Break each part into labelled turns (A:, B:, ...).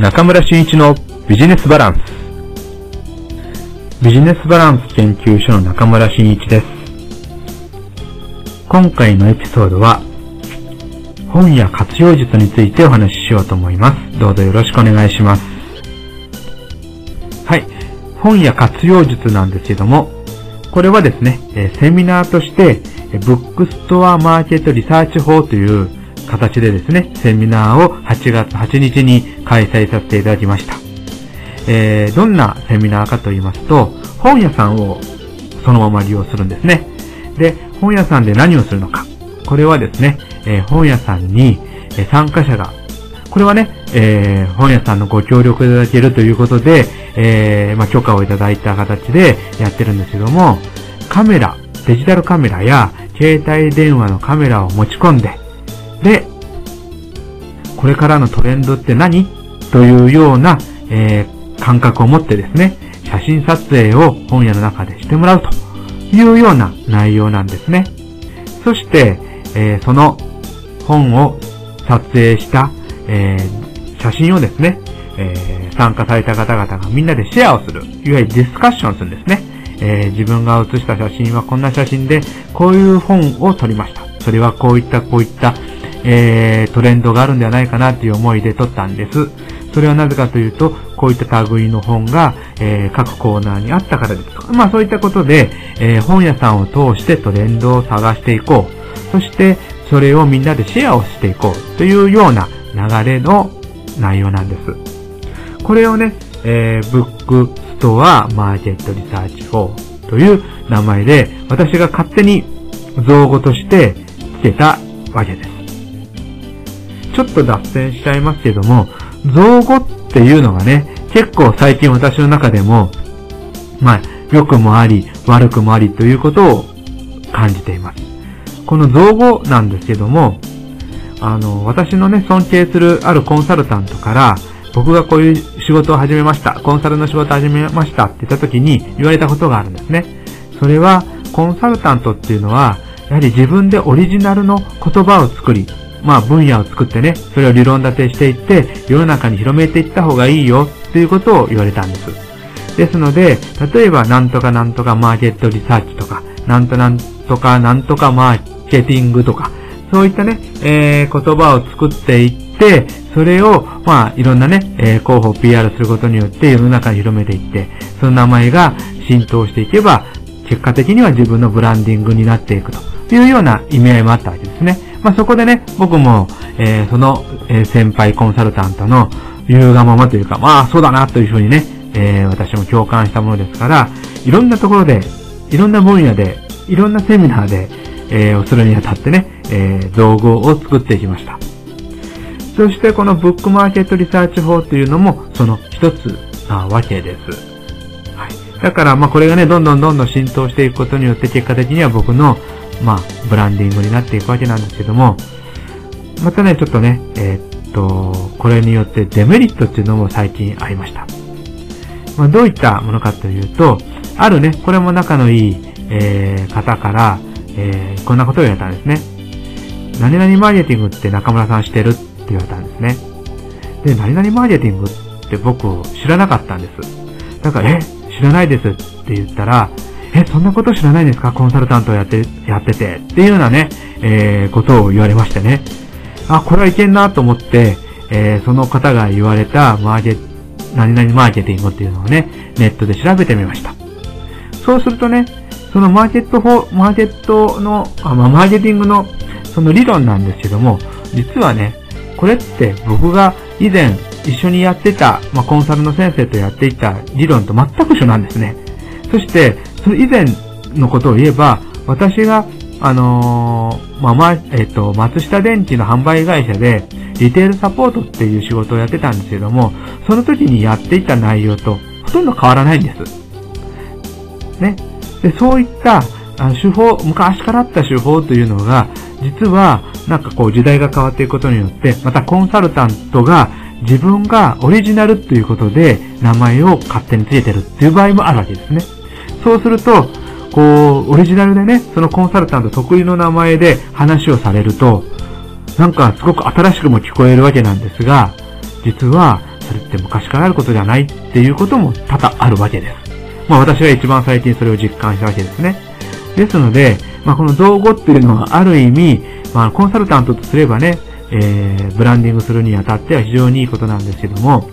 A: 中村真一のビジネスバランス。ビジネスバランス研究所の中村真一です。今回のエピソードは、本や活用術についてお話ししようと思います。どうぞよろしくお願いします。はい。本や活用術なんですけども、これはですね、セミナーとして、ブックストアマーケットリサーチ法という形でですね、セミナーを8月8日に開催させていただきました。えー、どんなセミナーかと言いますと、本屋さんをそのまま利用するんですね。で、本屋さんで何をするのか。これはですね、えー、本屋さんに、え参加者が、これはね、えー、本屋さんのご協力いただけるということで、えー、まあ、許可をいただいた形でやってるんですけども、カメラ、デジタルカメラや携帯電話のカメラを持ち込んで、で、これからのトレンドって何？というような、えー、感覚を持ってですね、写真撮影を本屋の中でしてもらうというような内容なんですね。そして、えー、その本を撮影した、えー、写真をですね、え、参加された方々がみんなでシェアをする、いわゆるディスカッションするんですね。え、自分が写した写真はこんな写真で、こういう本を撮りました。それはこういったこういった、えー、トレンドがあるんではないかなという思いで撮ったんです。それはなぜかというと、こういった類の本が、えー、各コーナーにあったからです。まあそういったことで、えー、本屋さんを通してトレンドを探していこう。そして、それをみんなでシェアをしていこうというような流れの内容なんです。これをね、えー、ブックストアマーケットリサーチ4という名前で、私が勝手に造語としてつけたわけです。ちょっと脱線しちゃいますけども、造語っていうのがね、結構最近私の中でも、まあ、良くもあり、悪くもありということを感じています。この造語なんですけども、あの、私のね、尊敬するあるコンサルタントから、僕がこういう仕事を始めました。コンサルの仕事を始めましたって言った時に言われたことがあるんですね。それは、コンサルタントっていうのは、やはり自分でオリジナルの言葉を作り、まあ分野を作ってね、それを理論立てしていって、世の中に広めていった方がいいよっていうことを言われたんです。ですので、例えばなんとかなんとかマーケットリサーチとか、なんとなんとかなんとかマーケティングとか、そういったね、えー、言葉を作っていって、それを、まあ、いろんなね、えー、候補を PR することによって世の中に広めていって、その名前が浸透していけば、結果的には自分のブランディングになっていくというような意味合いもあったわけですね。まあ、そこでね、僕も、えー、その、え、先輩コンサルタントの言うがままというか、まあ、そうだなというふうにね、えー、私も共感したものですから、いろんなところで、いろんな分野で、いろんなセミナーで、えー、するにあたってね、えー、造語を作っていきました。そしてこのブックマーケットリサーチ法というのもその一つなわけです。はい。だからまあこれがね、どんどんどんどん浸透していくことによって結果的には僕のまあブランディングになっていくわけなんですけども、またね、ちょっとね、えー、っと、これによってデメリットっていうのも最近ありました。まあどういったものかというと、あるね、これも仲のいい、えー、方から、えー、こんなことを言われたんですね。何々マーケティングって中村さんしてるって言われたんですね。で、何々マーケティングって僕知らなかったんです。だから、え、知らないですって言ったら、え、そんなこと知らないんですか？コンサルタントをやって、やってて。っていうようなね、えー、ことを言われましてね。あ、これはいけんなと思って、えー、その方が言われたマーケ、何々マーケティングっていうのをね、ネットで調べてみました。そうするとね、そのマーケット法、マーケットの、あまあ、マーケティングのその理論なんですけども、実はね、これって僕が以前一緒にやってた、まあ、コンサルの先生とやっていた理論と全く一緒なんですね。そして、その以前のことを言えば、私が、あのー、まあ、まえっ、ー、と、松下電器の販売会社で、リテールサポートっていう仕事をやってたんですけども、その時にやっていた内容とほとんど変わらないんです。ね。で、そういった手法、昔からあった手法というのが、実は、なんかこう時代が変わっていくことによって、またコンサルタントが自分がオリジナルっていうことで名前を勝手につけてるっていう場合もあるわけですね。そうすると、こう、オリジナルでね、そのコンサルタント得意の名前で話をされると、なんかすごく新しくも聞こえるわけなんですが、実は、それって昔からあることじゃないっていうことも多々あるわけです。まあ私が一番最近それを実感したわけですね。ですので、まあこの造語っていうのはある意味、まあコンサルタントとすればね、えー、ブランディングするにあたっては非常にいいことなんですけども、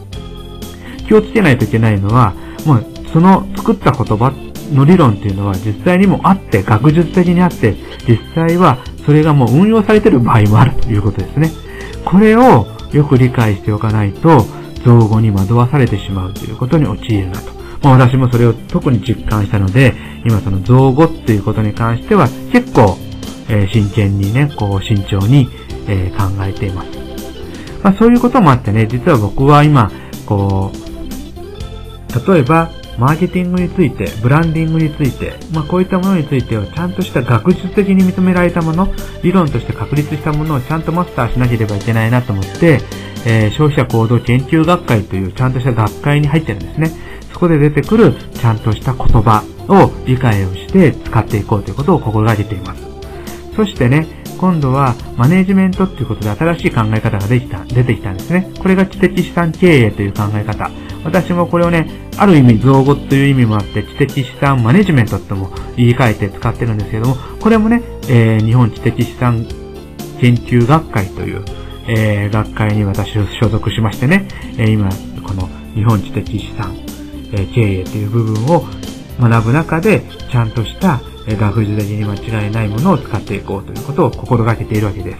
A: 気をつけないといけないのは、もうその作った言葉の理論っていうのは実際にもあって、学術的にあって、実際はそれがもう運用されてる場合もあるということですね。これをよく理解しておかないと、造語に惑わされてしまうということに陥るなと。まあ、私もそれを特に実感したので、今その造語っていうことに関しては結構、えー、真剣にね、こう慎重に、えー、考えています。まあ、そういうこともあってね、実は僕は今、こう、例えば、マーケティングについて、ブランディングについて、まあこういったものについてはちゃんとした学術的に認められたもの、理論として確立したものをちゃんとマスターしなければいけないなと思って、えー、消費者行動研究学会というちゃんとした学会に入ってるんですね。そこで出てくるちゃんとした言葉を理解をして使っていこうということを心がけています。そしてね、今度はマネージメントっていうことで新しい考え方ができた、出てきたんですね。これが知的資産経営という考え方。私もこれをね、ある意味造語という意味もあって、知的資産マネジメントとも言い換えて使ってるんですけども、これもね、えー、日本知的資産研究学会という、えー、学会に私所属しましてね、えー、今、この日本知的資産、えー、経営という部分を学ぶ中で、ちゃんとした、え、学術的に間違いないものを使っていこうということを心がけているわけです。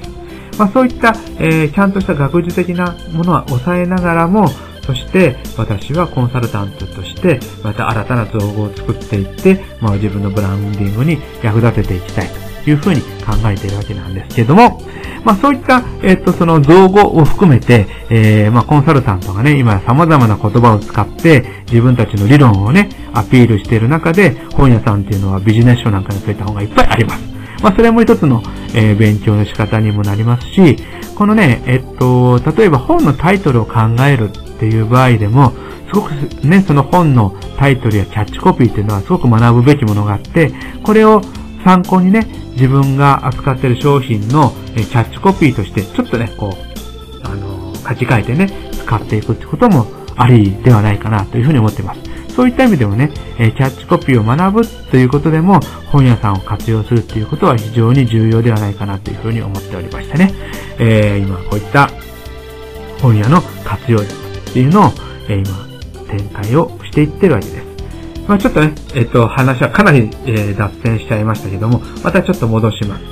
A: まあそういった、えー、ちゃんとした学術的なものは抑えながらも、そして私はコンサルタントとしてまた新たな造語を作っていって、まあ、自分のブランディングに役立てていきたいというふうに考えているわけなんですけども、まあそういった、えっと、その造語を含めて、えー、まあコンサルタントがね、今様々な言葉を使って自分たちの理論をね、アピールしている中で、本屋さんっていうのはビジネス書なんかにそういた本がいっぱいあります。まあそれも一つの、えー、勉強の仕方にもなりますし、このね、えっと、例えば本のタイトルを考えるっていう場合でも、すごくね、その本のタイトルやキャッチコピーっていうのはすごく学ぶべきものがあって、これを参考にね、自分が扱ってる商品のキャッチコピーとして、ちょっとね、こう、あの、書き換えてね、使っていくってこともありではないかなというふうに思っています。そういった意味でもね、キャッチコピーを学ぶということでも、本屋さんを活用するっていうことは非常に重要ではないかなというふうに思っておりましてね、えー、今こういった本屋の活用術っていうのを、えー、今、展開をしていってるわけです。まあちょっとね、えっ、と、話はかなり、えー、脱線しちゃいましたけども、またちょっと戻します。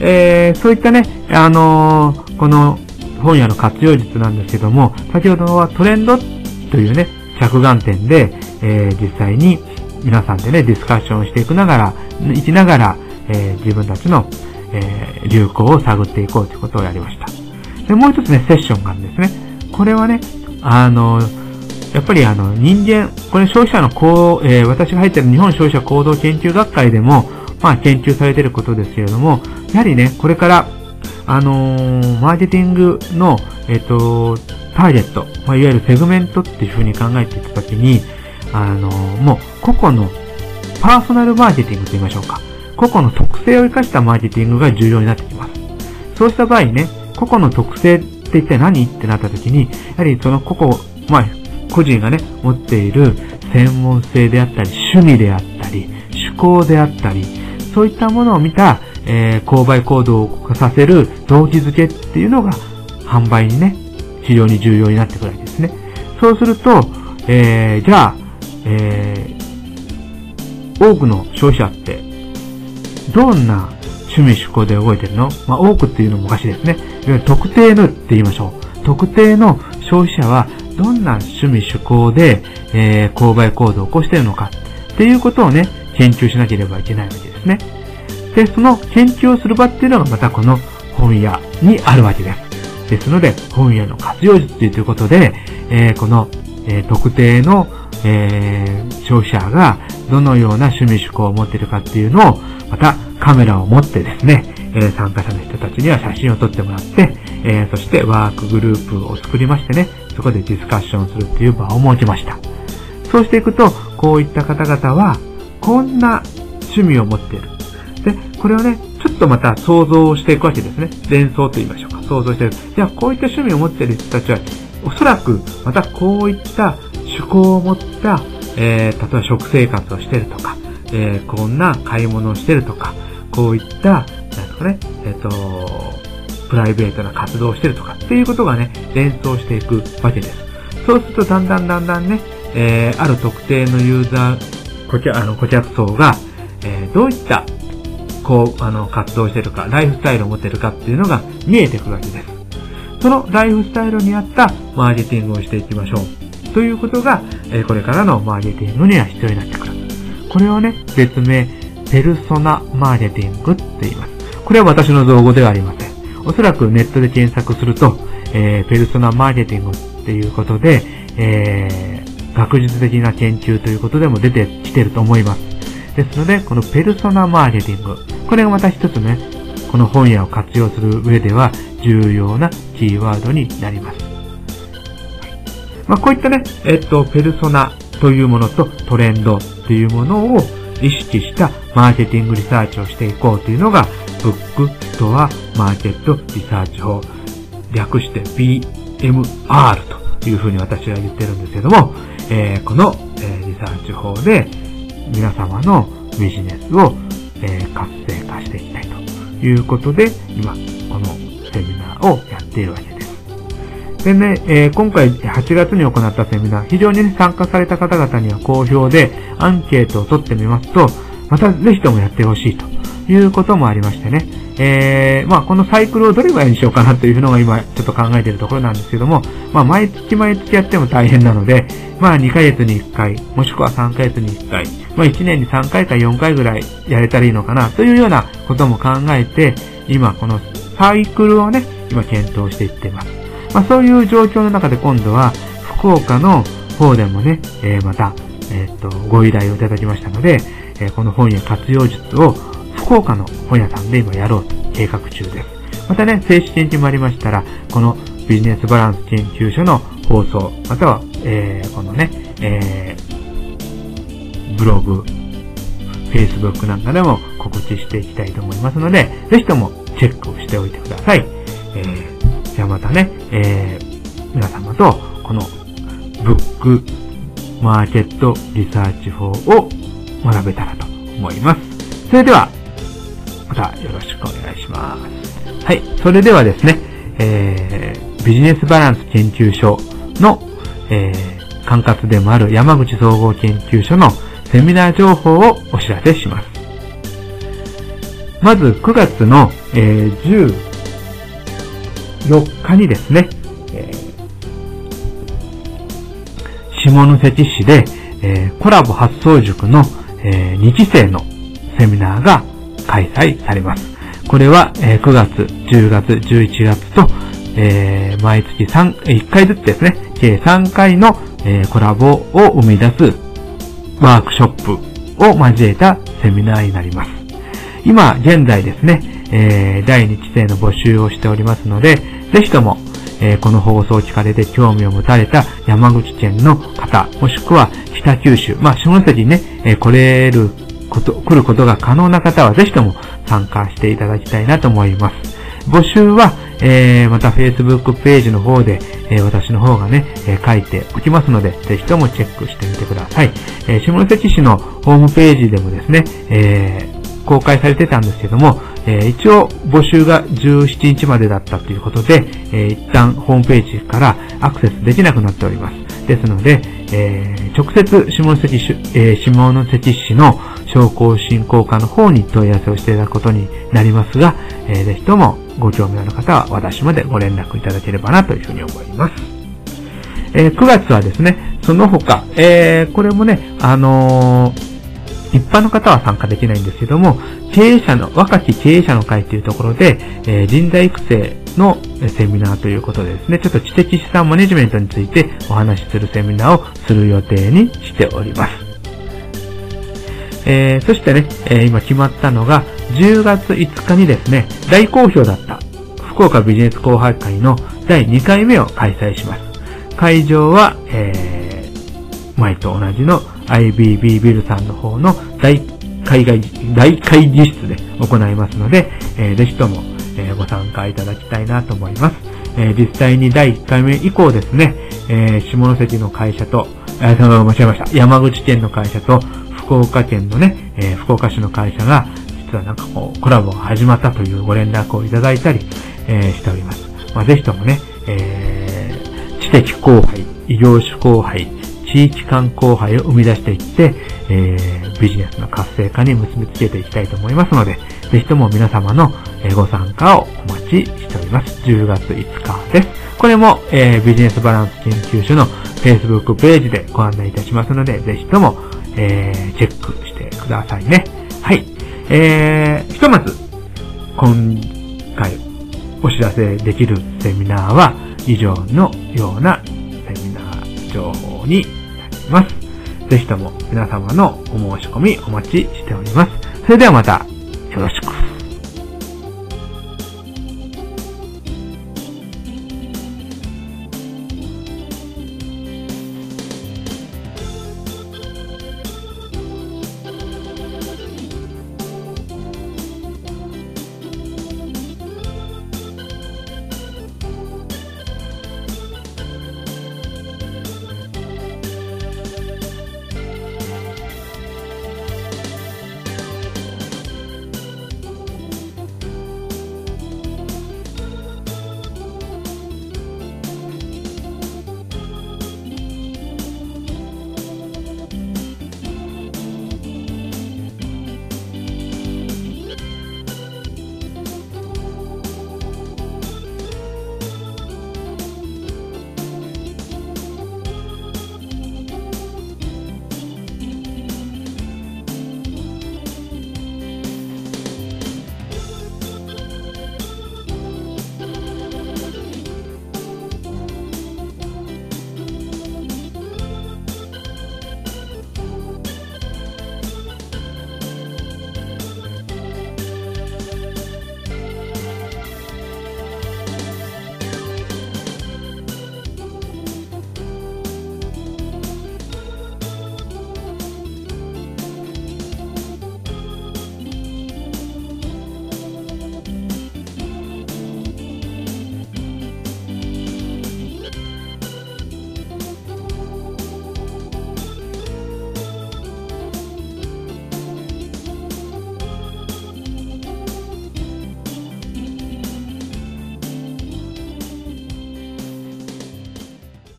A: えー、そういったね、あのー、この本屋の活用術なんですけども、先ほどはトレンドというね、着眼点で、えー、実際に皆さんでね、ディスカッションしていくながら、いきながら、えー、自分たちの、えー、流行を探っていこうということをやりました。で、もう一つね、セッションがあるんですね。これはね、あの、やっぱりあの、人間、これ消費者のこう、えー、私が入ってる日本消費者行動研究学会でも、まあ、研究されていることですけれども、やはりね、これから、あのー、マーケティングの、えっ、ー、と、ターゲット、まあ、いわゆるセグメントっていうふうに考えていったときに、あの、もう、個々のパーソナルマーケティングと言いましょうか。個々の特性を生かしたマーケティングが重要になってきます。そうした場合ね、個々の特性って一体何？ってなった時に、やはりその個々、まあ、個人がね、持っている専門性であったり、趣味であったり、趣向であったり、そういったものを見た、えー、購買行動を起こさせる動機づけっていうのが販売にね、非常に重要になってくるわけですね。そうすると、えー、じゃあ、えー、多くの消費者って、どんな趣味趣向で動いてるの？まあ、多くっていうのもおかしいですね。いわゆる特定のって言いましょう。特定の消費者はどんな趣味趣向で、えー、購買行動を起こしているのか？っていうことをね、研究しなければいけないわけですね。で、その研究をする場っていうのがまたこの本屋にあるわけです。ですので、本屋の活用術ということで、えー、この、えー、特定の、えー、消費者がどのような趣味趣向を持っているかっていうのを、またカメラを持ってですね、えー、参加者の人たちには写真を撮ってもらって、えー、そしてワークグループを作りましてね、そこでディスカッションするっていう場を設けました。そうしていくと、こういった方々は、こんな趣味を持っている。で、これをね、ちょっとまた想像していくわけですね。連想と言いましょうか。想像してる。じゃあ、こういった趣味を持っている人たちは、おそらく、またこういった趣向を持った、えー、例えば食生活をしてるとか、えー、こんな買い物をしてるとか、こういった、なんですかね、えっ、ー、と、プライベートな活動をしてるとかっていうことがね、連想していくわけです。そうするとだんだんだんだんね、えー、ある特定のユーザー、顧客、あの、顧客層が、えー、どういった、こう、あの、活動してるか、ライフスタイルを持ってるかっていうのが見えてくるわけです。そのライフスタイルに合ったマーケティングをしていきましょう。ということが、え、これからのマーケティングには必要になってくる。これをね、別名、ペルソナマーケティングって言います。これは私の造語ではありません。おそらくネットで検索すると、えー、ペルソナマーケティングっていうことで、えー、学術的な研究ということでも出てきてると思います。ですので、このペルソナマーケティング、これがまた一つね、この本屋を活用する上では重要なキーワードになります。まあ、こういったね、えっと、ペルソナというものとトレンドというものを意識したマーケティングリサーチをしていこうというのが、ブックストアマーケットリサーチ法、略して BMR というふうに私は言ってるんですけども、えー、この、えー、リサーチ法で皆様のビジネスを、えー、活性化していきたいということで、今、このセミナーをやっているわけです。でね、えー、今回8月に行ったセミナー、非常に、ね、参加された方々には好評で、アンケートを取ってみますと、またぜひともやってほしいということもありましてね。えー、まあこのサイクルをどれぐらいにしようかなというのが今ちょっと考えているところなんですけども、まあ毎月毎月やっても大変なので、まあ2ヶ月に1回、もしくは3ヶ月に1回、まあ1年に3回か4回ぐらいやれたらいいのかなというようなことも考えて、今このサイクルをね、今検討していってます。まあそういう状況の中で今度は福岡の方でもね、えー、また、えっ、と、ご依頼をいただきましたので、えこの本屋活用術を福岡の本屋さんで今やろうと計画中です。またね、正式研究もありましたら、このビジネスバランス研究所の放送、または、えー、このね、えー、ブログ、Facebook なんかでも告知していきたいと思いますので、ぜひともチェックをしておいてください。えー、じゃあまたね、えー、皆様とこのブックマーケットリサーチ法を学べたらと思います。それでは、またよろしくお願いします。はい。それではですね、えー、ビジネスバランス研究所の、えー、管轄でもある山口総合研究所のセミナー情報をお知らせします。まず9月の、えー、4日にですね、えー、下関市で、えー、コラボ発送塾のえー、2期生のセミナーが開催されます。これは、えー、9月、10月、11月と、えー、毎月3、1回ずつですね、計3回の、えー、コラボを生み出すワークショップを交えたセミナーになります。今、現在ですね、えー、第2期生の募集をしておりますので、ぜひとも、えー、この放送を聞かれて興味を持たれた山口県の方、もしくは北九州、まあ、下関にね、えー、来れること、来ることが可能な方はぜひとも参加していただきたいなと思います。募集は、えー、また Facebook ページの方で、えー、私の方がね、えー、書いておきますので、ぜひともチェックしてみてください。え下関市のホームページでもですね、え公開されてたんですけども、えー、一応募集が17日までだったということで、えー、一旦ホームページからアクセスできなくなっております。ですので、えー、直接下関市、え下関市の商工振興課の方に問い合わせをしていただくことになりますが、えー、ぜひともご興味ある方は私までご連絡いただければなというふうに思います。え9月はですね、その他、えこれもね、あの一般の方は参加できないんですけども、経営者の、若き経営者の会というところで、えー、人材育成のセミナーということでですね、ちょっと知的資産マネジメントについてお話しするセミナーをする予定にしております。えー、そしてね、えー、今決まったのが、10月5日にですね、大好評だった福岡ビジネス後輩会の第2回目を開催します。会場は、えー、前と同じの IBB ビルさんの方の大会外、大会議室で行いますので、えー、ぜひとも、えー、ご参加いただきたいなと思います。えー、実際に第1回目以降ですね、え、下関の会社と、えー、間違えました。山口県の会社と、福岡県のね、え、福岡市の会社が、実はなんかこう、コラボが始まったというご連絡をいただいたり、え、しております。まあ、ぜひともね、え、知的後輩、異業種後輩、地域間後輩を生み出していって、えー、ビジネスの活性化に結びつけていきたいと思いますので、ぜひとも皆様のご参加をお待ちしております。10月5日です。これも、えー、ビジネスバランス研究所の Facebook ページでご案内いたしますので、ぜひとも、えー、チェックしてくださいね。はい。えー、ひとまず、今回お知らせできるセミナーは以上のようなセミナー情報にます。ぜひとも皆様のお申し込みお待ちしております。それではまたよろしく。